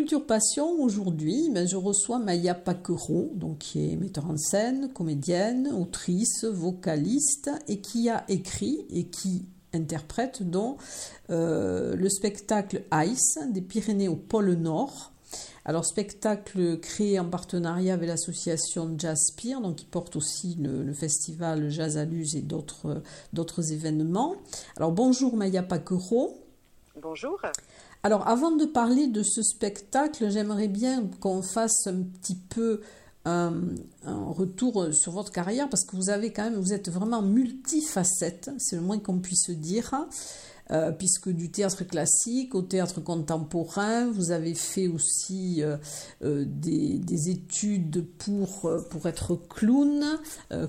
Culture Passion, aujourd'hui, ben, je reçois Maya Paquereau, donc, qui est metteur en scène, comédienne, autrice, vocaliste, et qui a écrit et qui interprète donc euh, le spectacle Ice des Pyrénées au pôle Nord. Alors, spectacle créé en partenariat avec l'association Jazzpire, donc qui porte aussi le, festival Jazz à et d'autres événements. Alors, bonjour Maya Paquereau. Bonjour. Alors, avant de parler de ce spectacle, j'aimerais bien qu'on fasse un petit peu un, retour sur votre carrière parce que vous avez quand même, vous êtes vraiment multifacette, c'est le moins qu'on puisse dire. Euh, puisque du théâtre classique au théâtre contemporain, vous avez fait aussi euh, euh, des, études pour, pour être clown,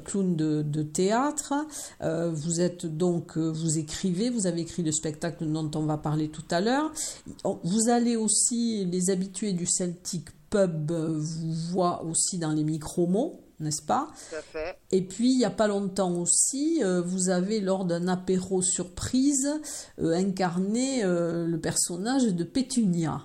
clown de, théâtre. vous êtes donc, vous écrivez, vous avez écrit le spectacle dont on va parler tout à l'heure. Vous allez aussi, les habitués du Celtic Pub vous voient aussi dans les micro-mots n'est-ce pas Et puis, il n'y a pas longtemps aussi, euh, vous avez, lors d'un apéro surprise, euh, incarné euh, le personnage de Pétunia.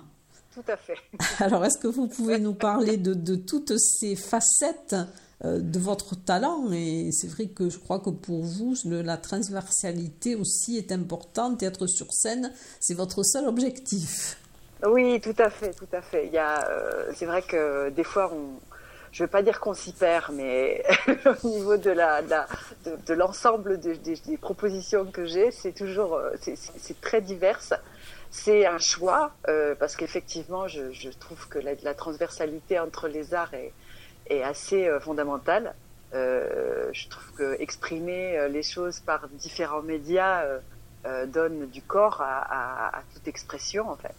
Tout à fait. Alors, est-ce que vous pouvez nous parler de, toutes ces facettes de votre talent? Et c'est vrai que je crois que pour vous, la transversalité aussi est importante. Être sur scène, c'est votre seul objectif. Oui, tout à fait, tout à fait. c'est vrai que des fois, on, je ne veux pas dire qu'on s'y perd, mais au niveau de l'ensemble des propositions que j'ai, c'est toujours euh, c'est très divers. C'est un choix euh, parce qu'effectivement, je, trouve que la, transversalité entre les arts est, assez euh, fondamentale. je trouve que exprimer les choses par différents médias donne du corps à toute expression en fait.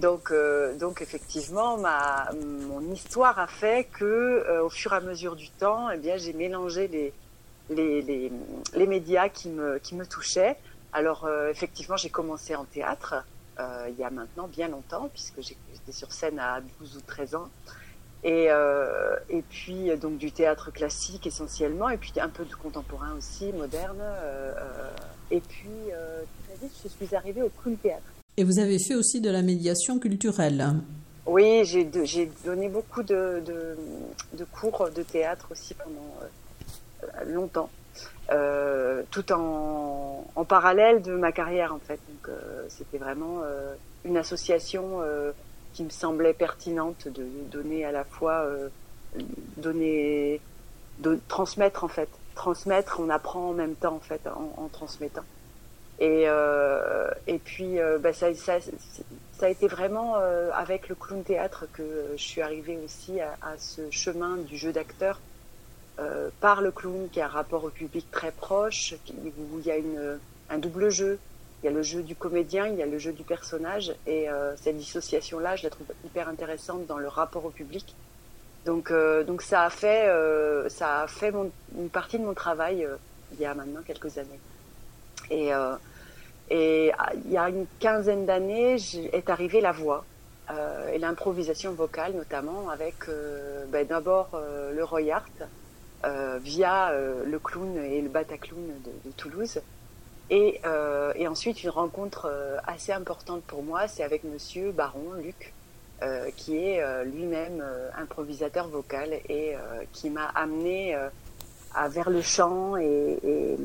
Donc, euh, donc effectivement, ma, mon histoire a fait que, euh, au fur et à mesure du temps, eh bien, j'ai mélangé les, les, les, les, médias qui me, qui me touchaient. Alors, euh, effectivement, j'ai commencé en théâtre il y a maintenant bien longtemps, puisque j'étais sur scène à 12 ou 13 ans. Et, et puis, donc, du théâtre classique essentiellement, et puis un peu de contemporain aussi, moderne. et puis, très vite, je suis arrivée au Clown Théâtre. Et vous avez fait aussi de la médiation culturelle. Oui, j'ai donné beaucoup de, cours de théâtre aussi pendant euh, longtemps, euh, tout en, parallèle de ma carrière en fait. Donc euh, c'était vraiment une association qui me semblait pertinente de donner à la fois donner, de transmettre en fait, transmettre, on apprend en même temps en fait en transmettant. Et, euh, et puis, euh, bah, ça, ça, a été vraiment euh, avec le clown théâtre que je suis arrivée aussi à, ce chemin du jeu d'acteur par le clown, qui a un rapport au public très proche, où il y a une, un double jeu. Il y a le jeu du comédien, il y a le jeu du personnage, et cette dissociation-là, je la trouve hyper intéressante dans le rapport au public. Donc, donc ça a fait, ça a fait une partie de mon travail il y a maintenant quelques années. Et et ah, il y a une quinzaine d'années, est arrivée la voix euh, et l'improvisation vocale, notamment avec euh, ben, d'abord euh, le Roy Art via le clown et le Bataclown de, de Toulouse. Et, et ensuite, une rencontre assez importante pour moi, c'est avec Monsieur Baron, Luc, qui est lui-même improvisateur vocal et qui m'a amené vers le chant et, et,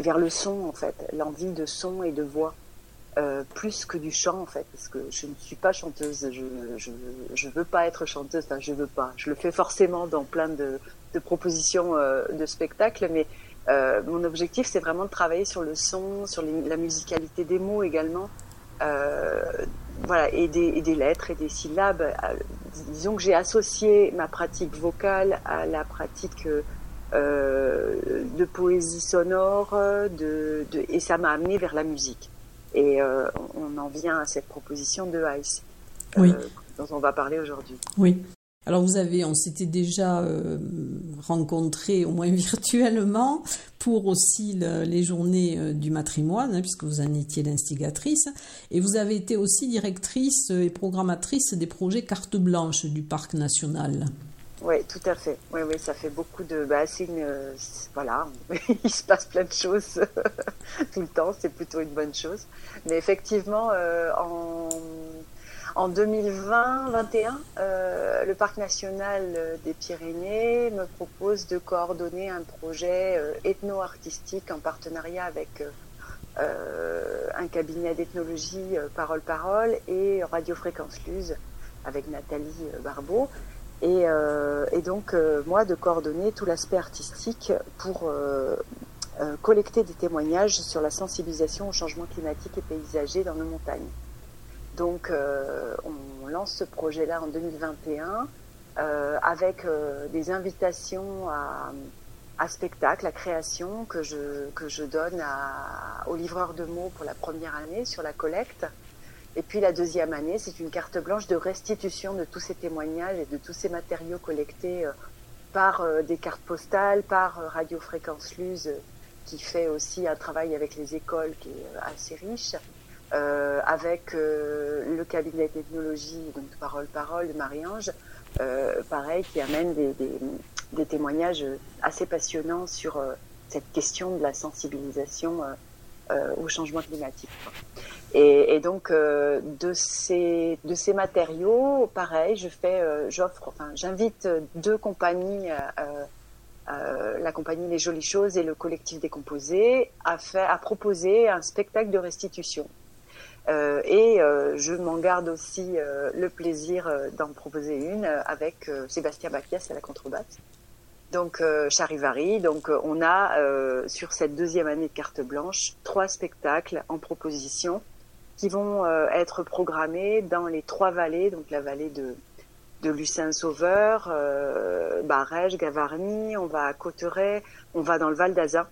vers le son, en fait, l'envie de son et de voix. Euh, plus que du chant en fait parce que je ne suis pas chanteuse je je veux pas être chanteuse enfin je veux pas je le fais forcément dans plein de, de propositions euh, de spectacles mais euh, mon objectif c'est vraiment de travailler sur le son sur la musicalité des mots également euh, voilà et des, et des lettres et des syllabes disons que j'ai associé ma pratique vocale à la pratique de poésie sonore de, de et ça m'a amené vers la musique et euh, on en vient à cette proposition de ICE euh, dont on va parler aujourd'hui. Oui. Alors vous avez, on s'était déjà euh, rencontré au moins virtuellement pour aussi les journées du matrimoine, hein, puisque vous en étiez l'instigatrice, et vous avez été aussi directrice et programmatrice des projets carte blanche du parc national. Oui, tout à fait. Oui, oui, ça fait beaucoup de. Bah, une, voilà, il se passe plein de choses tout le temps. C'est plutôt une bonne chose. Mais effectivement, euh, en, en 2020-21, euh, le parc national des Pyrénées me propose de coordonner un projet euh, ethno-artistique en partenariat avec un cabinet d'ethnologie Parole Parole et Radio Fréquence Luz avec Nathalie Barbeau. Et, euh, et donc, euh, moi, de coordonner tout l'aspect artistique pour euh, collecter des témoignages sur la sensibilisation au changement climatique et paysager dans nos montagnes. Donc, on lance ce projet-là en 2021 avec des invitations à, spectacle, à création que je, que je donne aux livreurs de mots pour la première année sur la collecte. Et puis la deuxième année, c'est une carte blanche de restitution de tous ces témoignages et de tous ces matériaux collectés euh, par euh, des cartes postales, par euh, Radio Fréquence Luz, qui fait aussi un travail avec les écoles qui est assez riche, avec le cabinet de technologie, donc Parole Parole de Marie-Ange, pareil, qui amène des, témoignages assez passionnants sur cette question de la sensibilisation au changement climatique. Et, donc euh, de ces de ces matériaux, pareil, je fais, euh, j'offre, enfin, j'invite deux compagnies, euh, la compagnie Les Jolies Choses et le collectif Décomposé, à faire, à proposer un spectacle de restitution. et je m'en garde aussi le plaisir d'en proposer une avec Sébastien Baquias à la contrebasse donc Charivari. Donc on a sur cette deuxième année de carte blanche trois spectacles en proposition qui vont euh, être programmés dans les trois vallées, donc la vallée de, de Lucin-Sauveur, euh, Barège, Gavarnie, on va à Cotteret, on va dans le Val d'Azun,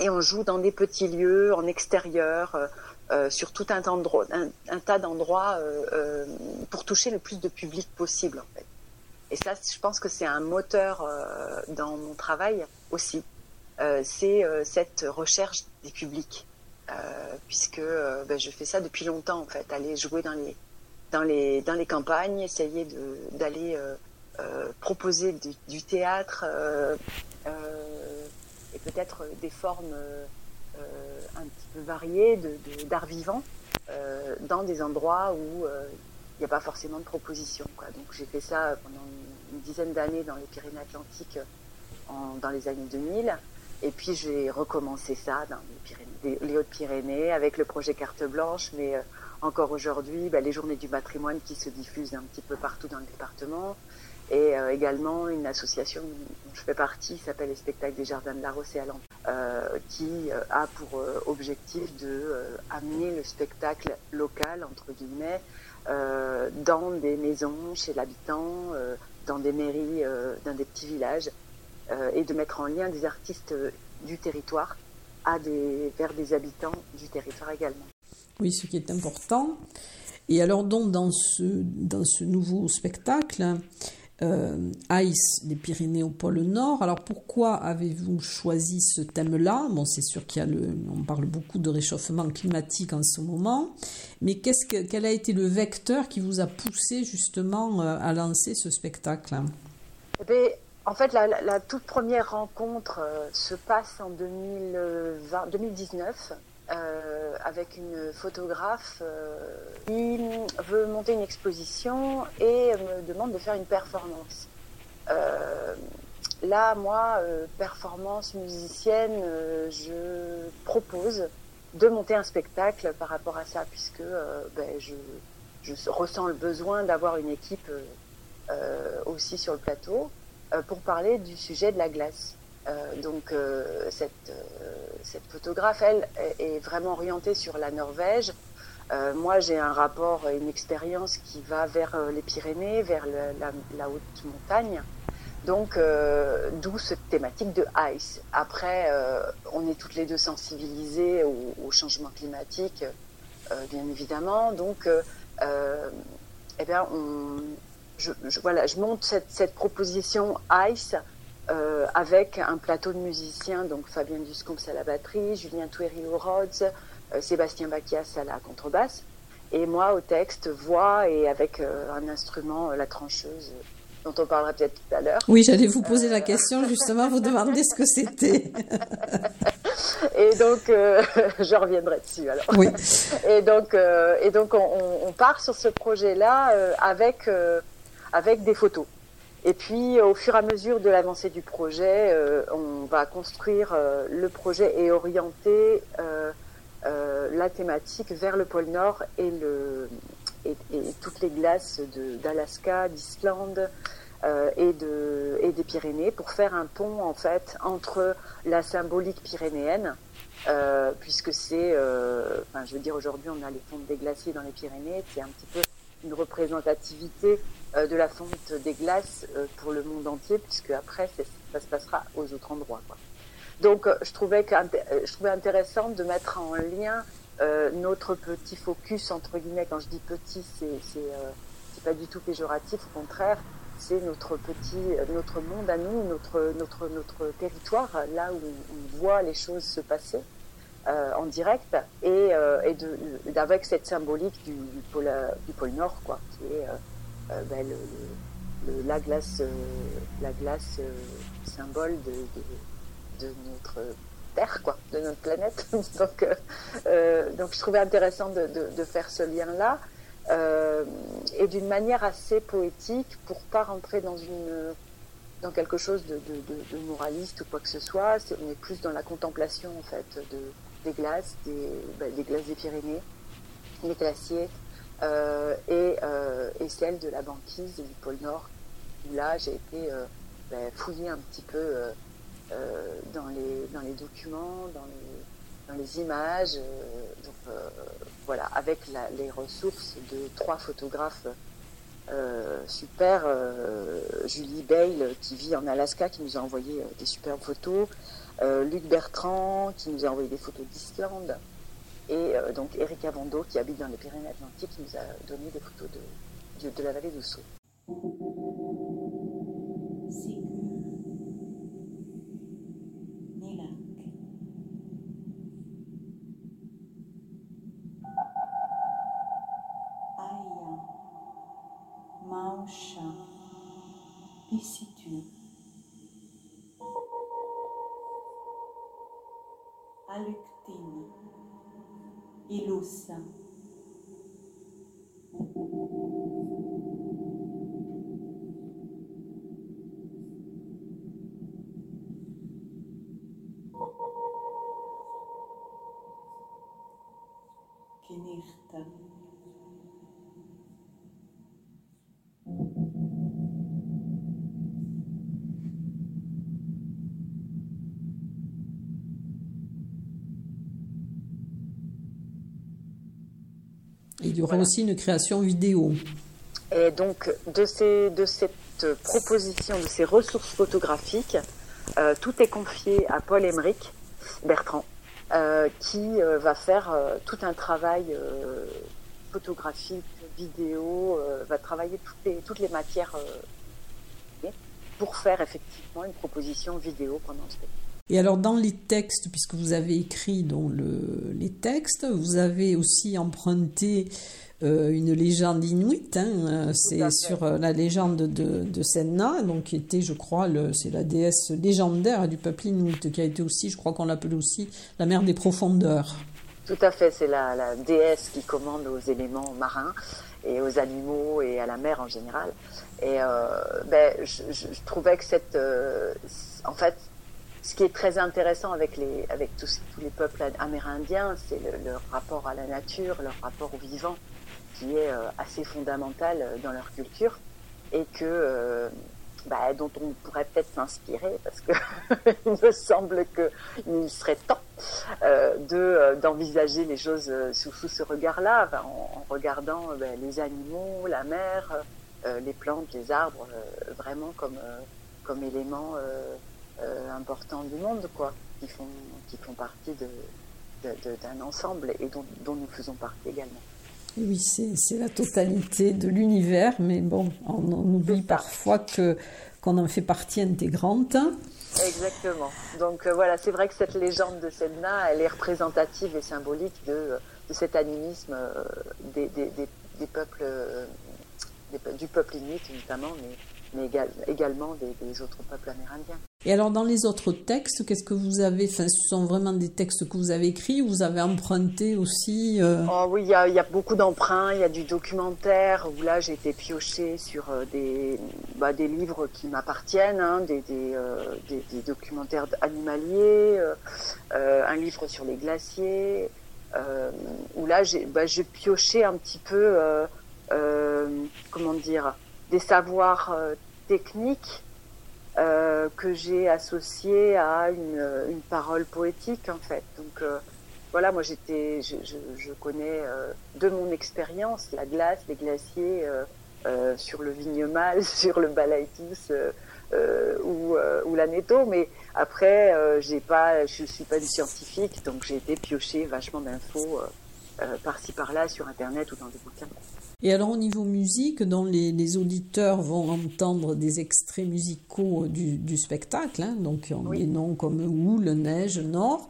et on joue dans des petits lieux, en extérieur, euh, euh sur tout un, un, un tas d'endroits euh, pour toucher le plus de public possible. En fait. Et ça, je pense que c'est un moteur dans mon travail aussi. c'est cette recherche des publics. Euh, puisque euh, ben, je fais ça depuis longtemps en fait, aller jouer dans les dans les dans les campagnes, essayer d'aller euh, proposer du, théâtre et peut-être des formes un petit peu variées d'art vivant dans des endroits où il n'y a pas forcément de proposition. Donc j'ai fait ça pendant une, dizaine d'années dans les Pyrénées-Atlantiques dans les années 2000. Et puis j'ai recommencé ça dans les, les Hautes-Pyrénées avec le projet Carte Blanche, mais euh, encore aujourd'hui, bah, les journées du patrimoine qui se diffusent un petit peu partout dans le département. Et euh, également une association dont je fais partie, s'appelle les Spectacles des Jardins de la Rosse et à euh, qui euh, a pour objectif de amener le spectacle local, entre guillemets, dans des maisons, chez l'habitant, dans des mairies, dans des petits villages, euh, et de mettre en lien des artistes euh, du territoire à des, vers des habitants du territoire également. Oui, ce qui est important. Et alors donc dans ce, dans ce nouveau spectacle, euh, Ice des Pyrénées au pôle Nord. Alors pourquoi avez-vous choisi ce thème-là? Bon, c'est sûr qu'il y a le, on parle beaucoup de réchauffement climatique en ce moment, mais qu'est-ce que, quel a été le vecteur qui vous a poussé justement à lancer ce spectacle? Eh bien, en fait, la, toute première rencontre euh, se passe en 2020, 2019 avec une photographe qui veut monter une exposition et me demande de faire une performance. là, moi, performance musicienne, je propose de monter un spectacle par rapport à ça, puisque ben, je, ressens le besoin d'avoir une équipe euh, aussi sur le plateau euh, pour parler du sujet de la glace. Euh, donc cette, cette photographe, elle, est vraiment orientée sur la Norvège. moi, j'ai un rapport, une expérience qui va vers les Pyrénées, vers la, haute montagne. Donc, d'où cette thématique de ice. Après, on est toutes les deux sensibilisées au, changement climatique, bien évidemment. Donc, eh on, je, voilà, je monte cette proposition ICE euh, avec un plateau de musiciens, donc Fabien Duscomps à la batterie, Julien Touéry au Rhodes, euh, Sébastien Bacchias à la contrebasse, et moi au texte, voix et avec euh, un instrument, la trancheuse, dont on parlera peut-être tout à l'heure. Oui, j'allais vous poser la question, justement, vous demander ce que c'était. et donc, je reviendrai dessus alors. Oui. Et donc, et donc on, on, part sur ce projet-là avec avec des photos. Et puis, au fur et à mesure de l'avancée du projet, euh, on va construire euh, le projet et orienter euh, la thématique vers le pôle Nord et, toutes les glaces d'Alaska, d'Islande et, de, et des Pyrénées pour faire un pont en fait entre la symbolique pyrénéenne, puisque c'est, enfin, je veux dire, aujourd'hui on a les fonds des glaciers dans les Pyrénées, c'est un petit peu une représentativité euh, de la fonte des glaces euh, pour le monde entier, puisque après ça se passera aux autres endroits. Donc euh, je trouvais je trouvais intéressant de mettre en lien notre petit focus entre guillemets. Quand je dis petit, c'est c'est pas du tout péjoratif, au contraire, c'est notre petit notre monde à nous, notre notre notre territoire, là où on voit les choses se passer. Euh, en direct et, euh, avec cette symbolique du, pôle, du pôle Nord, quoi, qui est euh, ben, la glace, la glace symbole de, notre Terre, quoi, de notre planète. donc, donc, je trouvais intéressant de, faire ce lien-là. et d'une manière assez poétique pour pas rentrer dans une dans quelque chose de, moraliste ou quoi que ce soit. on est plus dans la contemplation en fait de, des glaces, des, bah, des glaces des Pyrénées, les glaciers, euh, et, euh, et celle de la banquise du pôle Nord, là j'ai été euh, bah, fouiller un petit peu euh, euh, dans, les, dans les documents, dans les, dans les images, donc voilà, avec les ressources de trois photographes super, Julie Bale qui vit en Alaska, qui nous a envoyé des superbes photos, euh, Luc Bertrand qui nous a envoyé des photos d'Islande et euh, donc Erika Bondo qui habite dans les Pyrénées-Atlantiques qui nous a donné des photos de, de, la vallée d'Oussou. Il y aura aussi une création vidéo. Et donc, de, ces, de cette proposition, de ces ressources photographiques, euh, tout est confié à Paul Emerick Bertrand, qui euh, va faire tout un travail photographique, vidéo, va travailler toutes les, toutes les matières pour faire effectivement une proposition vidéo pendant ce spectacle. Et alors dans les textes, puisque vous avez écrit dans le, les textes, vous avez aussi emprunté euh, une légende inuite. Hein, c'est sur euh, la légende de, de Senna, donc qui était, je crois, c'est la déesse légendaire du peuple inuit, qui a été aussi, je crois qu'on l'appelle aussi la mère des profondeurs. Tout à fait, c'est la, la, déesse qui commande aux éléments marins et aux animaux et à la mer en général. Et euh, ben, je, je, trouvais que cette, euh, en fait, ce qui est très intéressant avec les, avec tous, tous les peuples amérindiens, c'est le, leur rapport à la nature, leur rapport au vivant, qui est euh, assez fondamental dans leur culture et que bah, dont on pourrait peut-être s'inspirer parce que il me semble qu'il serait temps euh, de euh, d'envisager les choses euh, sous, sous ce regard-là, en, en, regardant euh, ben, les animaux, la mer, euh, les plantes, les arbres, vraiment comme comme éléments importants du monde, quoi, qui font qui font partie de d'un ensemble et dont, dont nous faisons partie également. Oui, c'est la totalité de l'univers, mais bon, on, on oublie parfois que qu'on en fait partie intégrante. Exactement. Donc euh, voilà, c'est vrai que cette légende de Sedna, elle est représentative et symbolique de, de cet animisme euh, des, des, des, des, peuples, euh, du peuple inuit notamment, mais mais également des, des, autres peuples amérindiens. Et alors dans les autres textes, qu'est-ce que vous avez Enfin, ce sont vraiment des textes que vous avez écrits ou vous avez emprunté aussi euh... oh, Oui, il y a, y a, beaucoup d'emprunts. Il y a du documentaire où là j'ai été piochée sur euh, des, bah, des livres qui m'appartiennent, hein, des, des, euh, des, des, documentaires animaliers, euh, un livre sur les glaciers, où là j'ai bah, pioché un petit peu, comment dire, des savoirs euh, techniques euh, que j'ai associés à une, parole poétique en fait. Donc euh, voilà, moi j'étais, je, connais de mon expérience la glace, les glaciers sur le Vignemal, sur le Balaitus ou, ou la Netto, mais après j'ai pas, je suis pas une scientifique, donc j'ai été piocher vachement d'infos par-ci par-là sur internet ou dans des bouquins. Et alors au niveau musique, dont les, les, auditeurs vont entendre des extraits musicaux du, du spectacle, hein, donc oui. des noms comme Houle, Neige, Nord.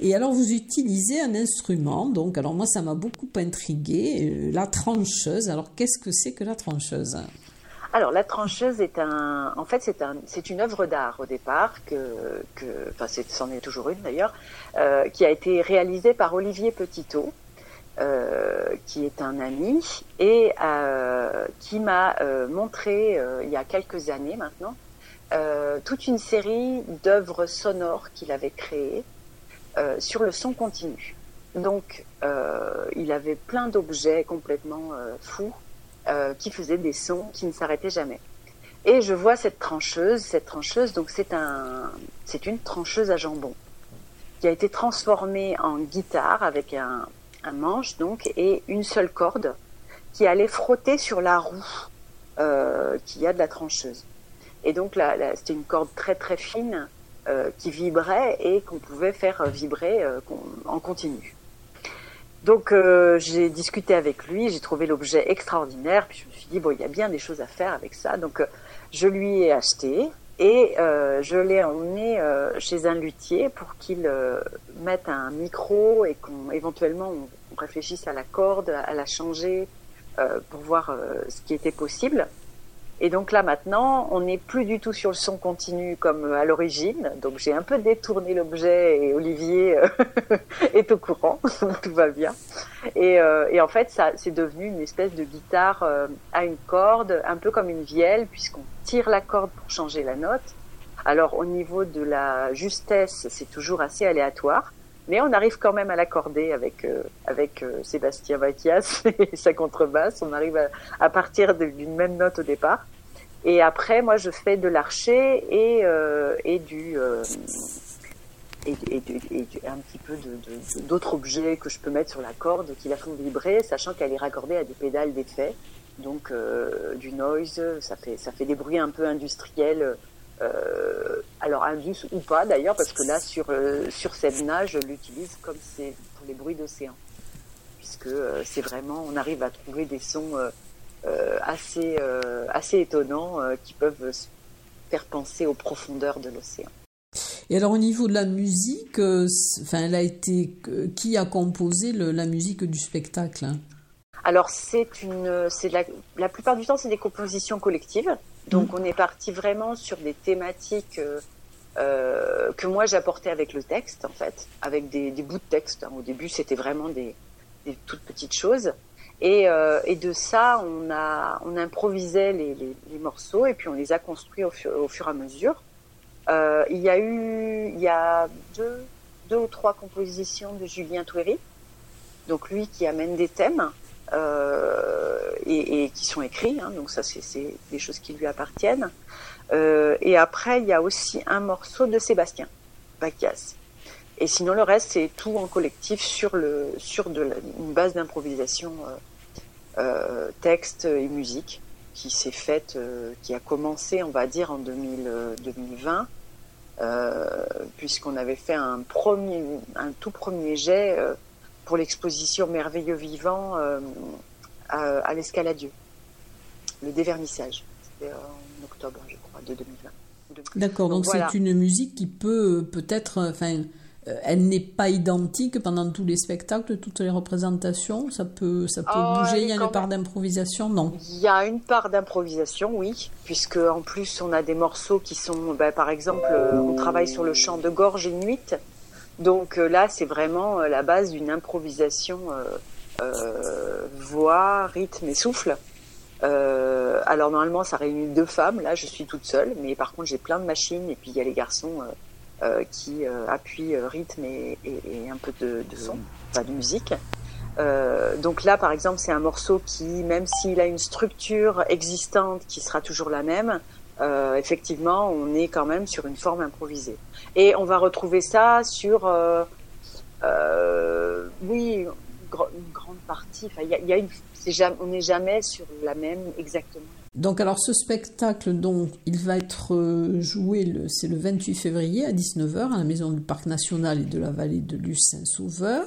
Et alors vous utilisez un instrument, donc alors moi ça m'a beaucoup intrigué, euh, la trancheuse. Alors qu'est-ce que c'est que la trancheuse? Alors la trancheuse est un, en fait c'est un, c'est une œuvre d'art au départ que, que, enfin c'en est, est, toujours une d'ailleurs, euh, qui a été réalisée par Olivier Petitot, euh, qui est un ami et euh, qui m'a euh, montré il y a quelques années maintenant toute une série d'œuvres sonores qu'il avait créées sur le son continu. Donc il avait plein d'objets complètement fous qui faisaient des sons qui ne s'arrêtaient jamais. Et je vois cette trancheuse, cette trancheuse, donc c'est un, c'est une trancheuse à jambon qui a été transformée en guitare avec un un manche donc et une seule corde qui allait frotter sur la roue euh, qui a de la trancheuse. Et donc là, c'était une corde très très fine euh, qui vibrait et qu'on pouvait faire vibrer euh, en continu. Donc euh, j'ai discuté avec lui, j'ai trouvé l'objet extraordinaire, puis je me suis dit bon il y a bien des choses à faire avec ça, donc je lui ai acheté et euh, je l'ai emmené euh, chez un luthier pour qu'il euh, mette un micro et qu'on éventuellement on, réfléchisse à la corde, à la changer pour voir ce qui était possible. Et donc là maintenant, on n'est plus du tout sur le son continu comme à l'origine. Donc j'ai un peu détourné l'objet et Olivier est au courant, tout va bien. Et, et en fait, ça c'est devenu une espèce de guitare à une corde, un peu comme une vielle, puisqu'on tire la corde pour changer la note. Alors au niveau de la justesse, c'est toujours assez aléatoire, mais on arrive quand même à l'accorder avec euh, avec euh, Sébastien Mathias et sa contrebasse. On arrive à, partir d'une même note au départ. Et après, moi, je fais de l'archer et euh, et du et, un petit peu d'autres objets que je peux mettre sur la corde qui la font vibrer, sachant qu'elle est raccordée à des pédales d'effet donc du noise, ça fait ça fait des bruits un peu industriels. Euh, alors indus ou pas d'ailleurs, parce que là sur euh, sur Sedna, je l'utilise comme c'est pour les bruits d'océan, puisque euh, c'est vraiment on arrive à trouver des sons assez assez étonnants qui peuvent faire penser aux profondeurs de l'océan. Et alors au niveau de la musique, enfin elle a été qui a composé la musique du spectacle hein? Alors c'est une, c'est la, la plupart du temps c'est des compositions collectives. Donc mmh. on est parti vraiment sur des thématiques euh, que moi j'apportais avec le texte, en fait, avec des, bouts de texte. Hein. Au début, c'était vraiment des, toutes petites choses. Et, et, de ça, on a, on improvisait les, les, morceaux et puis on les a construits au, au fur et à mesure. Euh, il y a eu, il y a deux, deux ou trois compositions de Julien Touéry, donc lui qui amène des thèmes euh, et, et, qui sont écrits, hein, donc ça c'est des choses qui lui appartiennent. Euh, et après, il y a aussi un morceau de Sébastien Bacchias. Et sinon, le reste, c'est tout en collectif sur, le, sur une base d'improvisation euh, euh, texte et musique qui s'est faite, euh, qui a commencé, on va dire, en 2000, 2020, euh, euh, puisqu'on avait fait un premier, un tout premier jet pour l'exposition Merveilleux Vivant à, à l'Escaladieu, le dévernissage. C'était en octobre, je crois, de 2020. D'accord, donc c'est une musique qui peut peut-être, enfin, euh, elle n'est pas identique pendant tous les spectacles, toutes les représentations. Ça peut, ça peut ah, bouger. Il y a une part d'improvisation, non? Il y a une part d'improvisation, oui, puisque en plus on a des morceaux qui sont, ben, par exemple, euh, on travaille sur le chant de gorge et nuit. Donc euh, là, c'est vraiment la base d'une improvisation euh, voix, rythme et souffle. Euh, alors normalement, ça réunit deux femmes. Là, je suis toute seule, mais par contre, j'ai plein de machines et puis il y a les garçons euh, qui euh, appuie euh, rythme et, un peu de, son, pas de musique. donc là, par exemple, c'est un morceau qui, même s'il a une structure existante qui sera toujours la même, effectivement, on est quand même sur une forme improvisée. Et on va retrouver ça sur, oui, une grande partie. Enfin, y y a une, jamais, on n'est jamais sur la même exactement donc alors ce spectacle, donc, il va être euh, joué, c'est le 28 février à 19h à la Maison du Parc National et de la Vallée de Luce-Saint-Sauveur.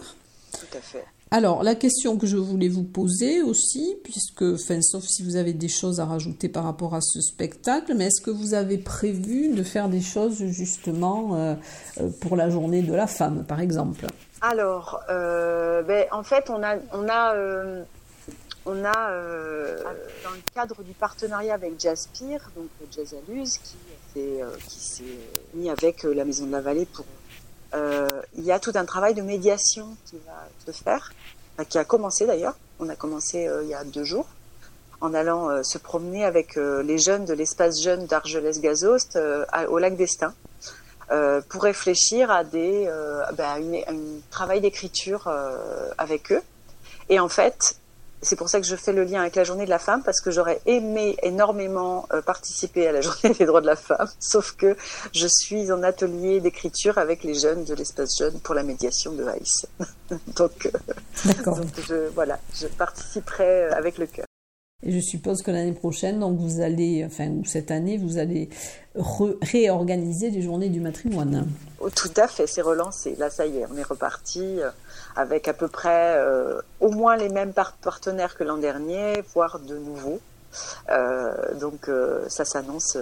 Tout à fait. Alors la question que je voulais vous poser aussi, puisque, enfin, sauf si vous avez des choses à rajouter par rapport à ce spectacle, mais est-ce que vous avez prévu de faire des choses justement euh, euh, pour la journée de la femme, par exemple? Alors, ben, en fait, on a, on a on a, euh, dans le cadre du partenariat avec Jaspire, donc Jazz qui s'est euh, mis avec euh, la Maison de la Vallée pour. Il y a tout un travail de médiation qui va se faire, qui a commencé d'ailleurs. On a commencé il y a deux jours en allant se promener avec les jeunes de l'espace jeune d'Argelès-Gazost au lac d'Estaing. pour réfléchir à des ben, un travail d'écriture avec eux. Et en fait, c'est pour ça que je fais le lien avec la journée de la femme, parce que j'aurais aimé énormément euh, participer à la journée des droits de la femme, sauf que je suis en atelier d'écriture avec les jeunes de l'espace jeune pour la médiation de ICE. donc, euh, donc je, voilà, je participerai euh, avec le cœur. Et je suppose que l'année prochaine, donc vous allez, enfin, cette année, vous allez réorganiser les journées du matrimoine. Oh, tout à fait, c'est relancé. Là, ça y est, on est reparti avec à peu près euh, au moins les mêmes partenaires que l'an dernier, voire de nouveaux. Euh, donc euh, ça s'annonce,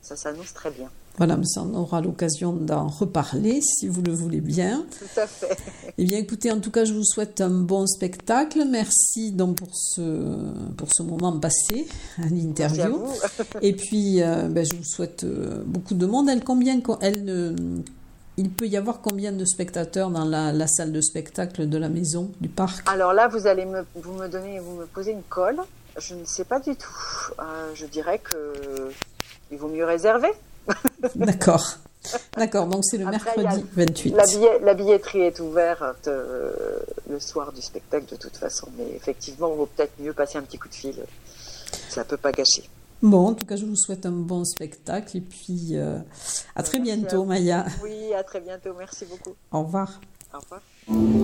ça s'annonce très bien. Voilà, mais on aura l'occasion d'en reparler si vous le voulez bien. Tout à fait. Eh bien, écoutez, en tout cas, je vous souhaite un bon spectacle. Merci donc pour ce, pour ce moment passé à l'interview. Et puis, ben, je vous souhaite beaucoup de monde. Elle, combien, elle, il peut y avoir combien de spectateurs dans la, salle de spectacle de la maison, du parc? Alors là, vous allez me, vous me donner, vous me posez une colle. Je ne sais pas du tout. Euh, je dirais que il vaut mieux réserver. D'accord. D'accord, donc c'est le mercredi 28. La, billetterie est ouverte euh, le soir du spectacle de toute façon, mais effectivement, il vaut peut-être mieux passer un petit coup de fil. Ça ne peut pas gâcher. Bon, en tout cas, je vous souhaite un bon spectacle et puis euh, à très bientôt, Maya. Oui, à très bientôt. Merci beaucoup. Au revoir. Au revoir.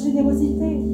Générosité.